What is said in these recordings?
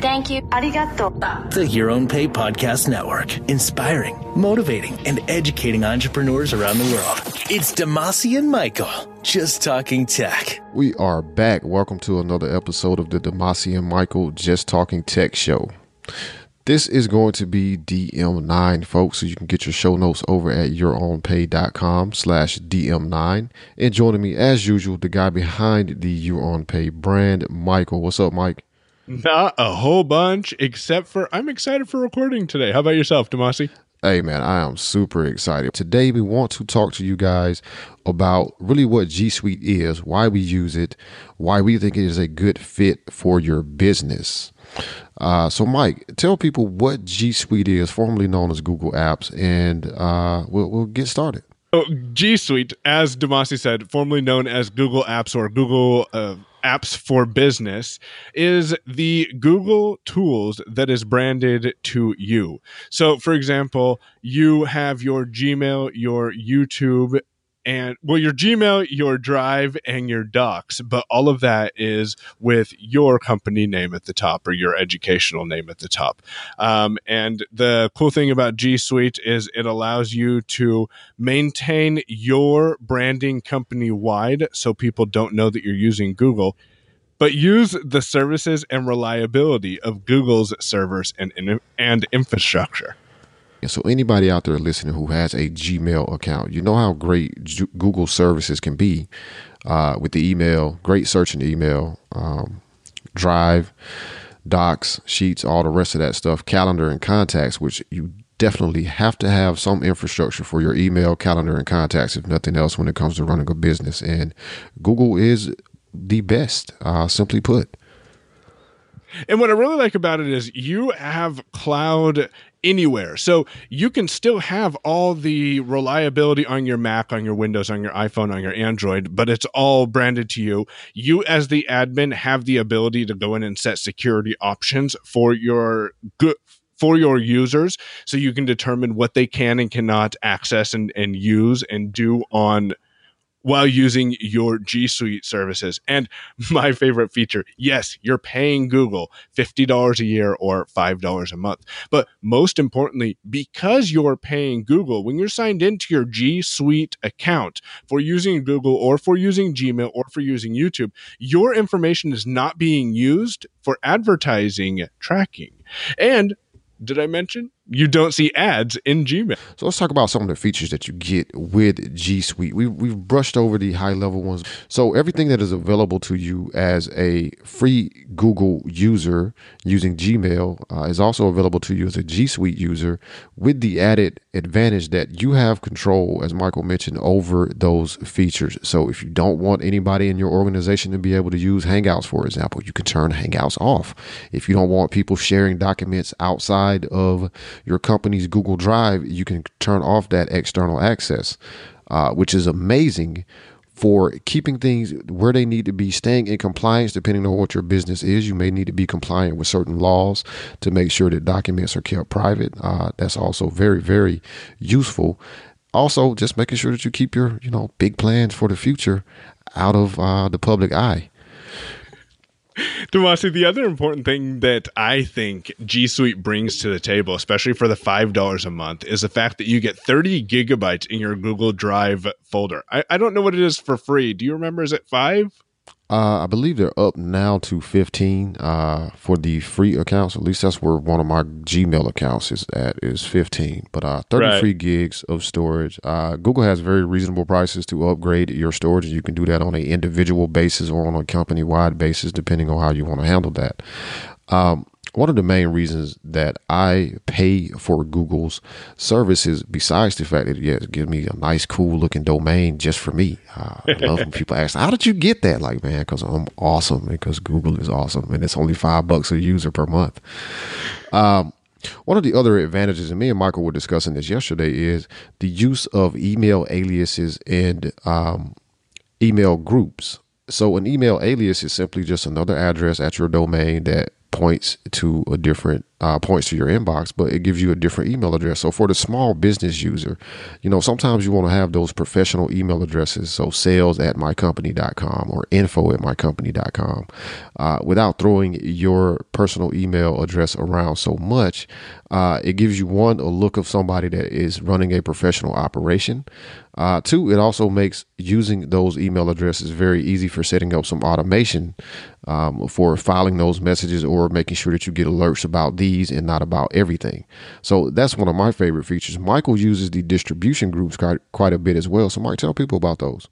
Thank you. Arigato. The Your Own Pay Podcast Network, inspiring, motivating, and educating entrepreneurs around the world. It's Demasi and Michael, just talking tech. We are back. Welcome to another episode of the Demasi and Michael Just Talking Tech Show. This is going to be DM9, folks, so you can get your show notes over at yourownpay.com slash DM9. And joining me, as usual, the guy behind the Your Own Pay brand, Michael. What's up, Mike? Not a whole bunch, except for I'm excited for recording today. How about yourself, Demasi? Hey man, I am super excited. Today we want to talk to you guys about really what G Suite is, why we use it, why we think it is a good fit for your business. Uh, so, Mike, tell people what G Suite is, formerly known as Google Apps, and uh, we'll, we'll get started. Oh, G Suite, as Demasi said, formerly known as Google Apps or Google uh, Apps for Business, is the Google tools that is branded to you. So, for example, you have your Gmail, your YouTube, and well, your Gmail, your Drive, and your Docs, but all of that is with your company name at the top or your educational name at the top. Um, and the cool thing about G Suite is it allows you to maintain your branding company wide so people don't know that you're using Google. But use the services and reliability of Google's servers and, and infrastructure. And so, anybody out there listening who has a Gmail account, you know how great Google services can be uh, with the email, great search in email, um, Drive, Docs, Sheets, all the rest of that stuff, calendar and contacts, which you definitely have to have some infrastructure for your email, calendar, and contacts, if nothing else, when it comes to running a business. And Google is the best, uh, simply put. And what I really like about it is you have cloud anywhere. So you can still have all the reliability on your Mac, on your Windows, on your iPhone, on your Android, but it's all branded to you. You, as the admin, have the ability to go in and set security options for your good for your users so you can determine what they can and cannot access and, and use and do on while using your G Suite services. And my favorite feature yes, you're paying Google $50 a year or $5 a month. But most importantly, because you're paying Google, when you're signed into your G Suite account for using Google or for using Gmail or for using YouTube, your information is not being used for advertising tracking. And did I mention you don't see ads in Gmail? So let's talk about some of the features that you get with G Suite. We, we've brushed over the high level ones. So everything that is available to you as a free Google user using Gmail uh, is also available to you as a G Suite user with the added advantage that you have control, as Michael mentioned, over those features. So if you don't want anybody in your organization to be able to use Hangouts, for example, you can turn Hangouts off. If you don't want people sharing documents outside of your company's Google Drive, you can turn off that external access, uh, which is amazing for keeping things where they need to be, staying in compliance depending on what your business is. You may need to be compliant with certain laws to make sure that documents are kept private. Uh, that's also very, very useful. Also, just making sure that you keep your, you know, big plans for the future out of uh, the public eye. Demasi, the other important thing that I think G Suite brings to the table, especially for the $5 a month, is the fact that you get 30 gigabytes in your Google Drive folder. I, I don't know what it is for free. Do you remember? Is it five? Uh, I believe they're up now to 15 uh, for the free accounts. At least that's where one of my Gmail accounts is at is 15. But uh, 30 right. gigs of storage. Uh, Google has very reasonable prices to upgrade your storage. And you can do that on an individual basis or on a company wide basis, depending on how you want to handle that. Um, one of the main reasons that I pay for Google's services, besides the fact that yes, it gives me a nice, cool looking domain just for me. Uh, I love when people ask, "How did you get that?" Like, man, because I'm awesome. Because Google is awesome, and it's only five bucks a user per month. Um, one of the other advantages, and me and Michael were discussing this yesterday, is the use of email aliases and um, email groups. So, an email alias is simply just another address at your domain that points to a different uh, points to your inbox, but it gives you a different email address. So for the small business user, you know, sometimes you want to have those professional email addresses. So sales at mycompany.com or info at mycompany.com uh, without throwing your personal email address around so much. Uh, it gives you one, a look of somebody that is running a professional operation. Uh, two, it also makes using those email addresses very easy for setting up some automation um, for filing those messages or making sure that you get alerts about these and not about everything. So that's one of my favorite features. Michael uses the distribution groups quite, quite a bit as well. So, Mike, tell people about those.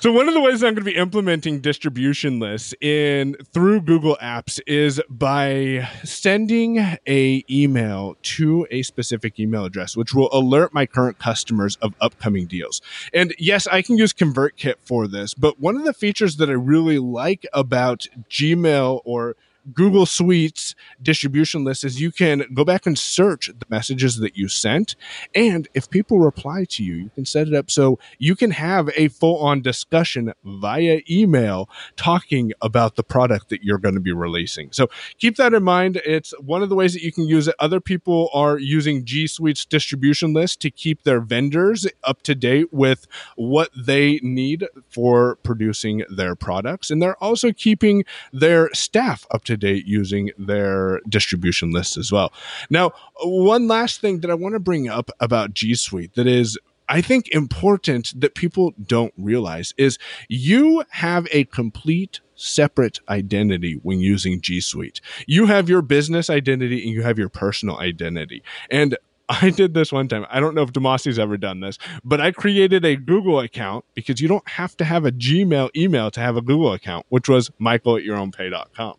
So one of the ways I'm going to be implementing distribution lists in through Google Apps is by sending a email to a specific email address, which will alert my current customers of upcoming deals. And yes, I can use ConvertKit for this, but one of the features that I really like about Gmail or Google Suites distribution list is you can go back and search the messages that you sent. And if people reply to you, you can set it up so you can have a full on discussion via email talking about the product that you're going to be releasing. So keep that in mind. It's one of the ways that you can use it. Other people are using G Suite's distribution list to keep their vendors up to date with what they need for producing their products. And they're also keeping their staff up to date using their distribution list as well. Now, one last thing that I want to bring up about G Suite that is I think important that people don't realize is you have a complete separate identity when using G Suite. You have your business identity and you have your personal identity. And I did this one time. I don't know if Demasi's ever done this, but I created a Google account because you don't have to have a Gmail email to have a Google account, which was michael at your own yourownpay.com.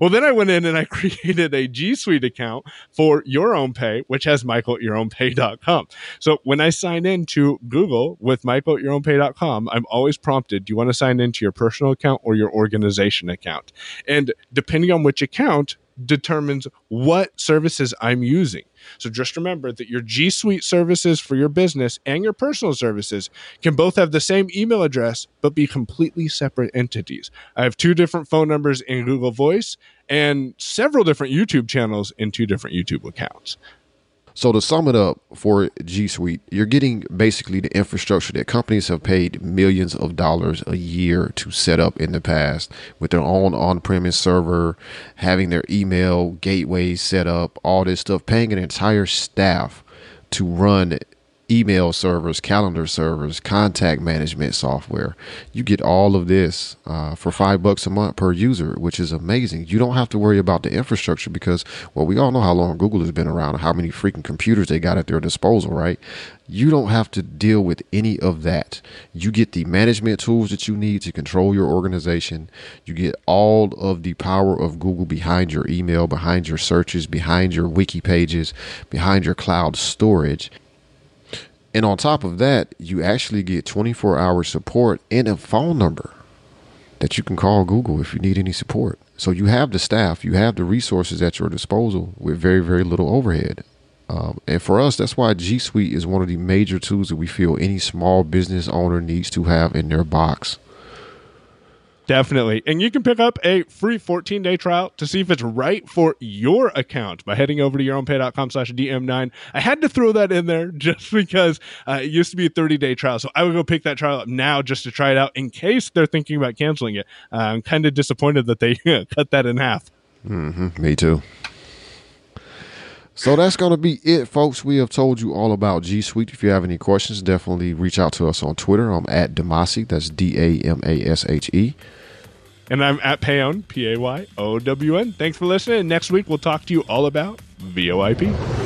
Well, then I went in and I created a G Suite account for Your Own Pay, which has Michael at yourownpay.com. So when I sign in to Google with Michael at yourownpay.com, I'm always prompted, do you want to sign into your personal account or your organization account? And depending on which account, determines what services I'm using. So just remember that your G Suite services for your business and your personal services can both have the same email address, but be completely separate entities. I have two different phone numbers in Google Voice and several different YouTube channels in two different YouTube accounts. So to sum it up for G Suite, you're getting basically the infrastructure that companies have paid millions of dollars a year to set up in the past with their own on-premise server, having their email gateways set up, all this stuff, paying an entire staff to run email servers, calendar servers, contact management software. You get all of this uh, for five bucks a month per user, which is amazing. You don't have to worry about the infrastructure because, well, we all know how long Google has been around and how many freaking computers they got at their disposal, right? You don't have to deal with any of that. You get the management tools that you need to control your organization. You get all of the power of Google behind your email, behind your searches, behind your wiki pages, behind your cloud storage and on top of that, you actually get 24 hour support and a phone number that you can call Google if you need any support. So you have the staff, you have the resources at your disposal with very, very little overhead. Um, and for us, that's why G Suite is one of the major tools that we feel any small business owner needs to have in their box. Definitely. And you can pick up a free 14 day trial to see if it's right for your account by heading over to your yourownpay.com slash DM9. I had to throw that in there just because uh, it used to be a 30 day trial. So I would go pick that trial up now just to try it out in case they're thinking about canceling it. Uh, I'm kind of disappointed that they cut that in half. Mm-hmm. Me too. So that's going to be it, folks. We have told you all about G Suite. If you have any questions, definitely reach out to us on Twitter. I'm at Damashe. That's D A M A S H E. And I'm at PayOwn, P A Y O W N. Thanks for listening. Next week, we'll talk to you all about VoIP.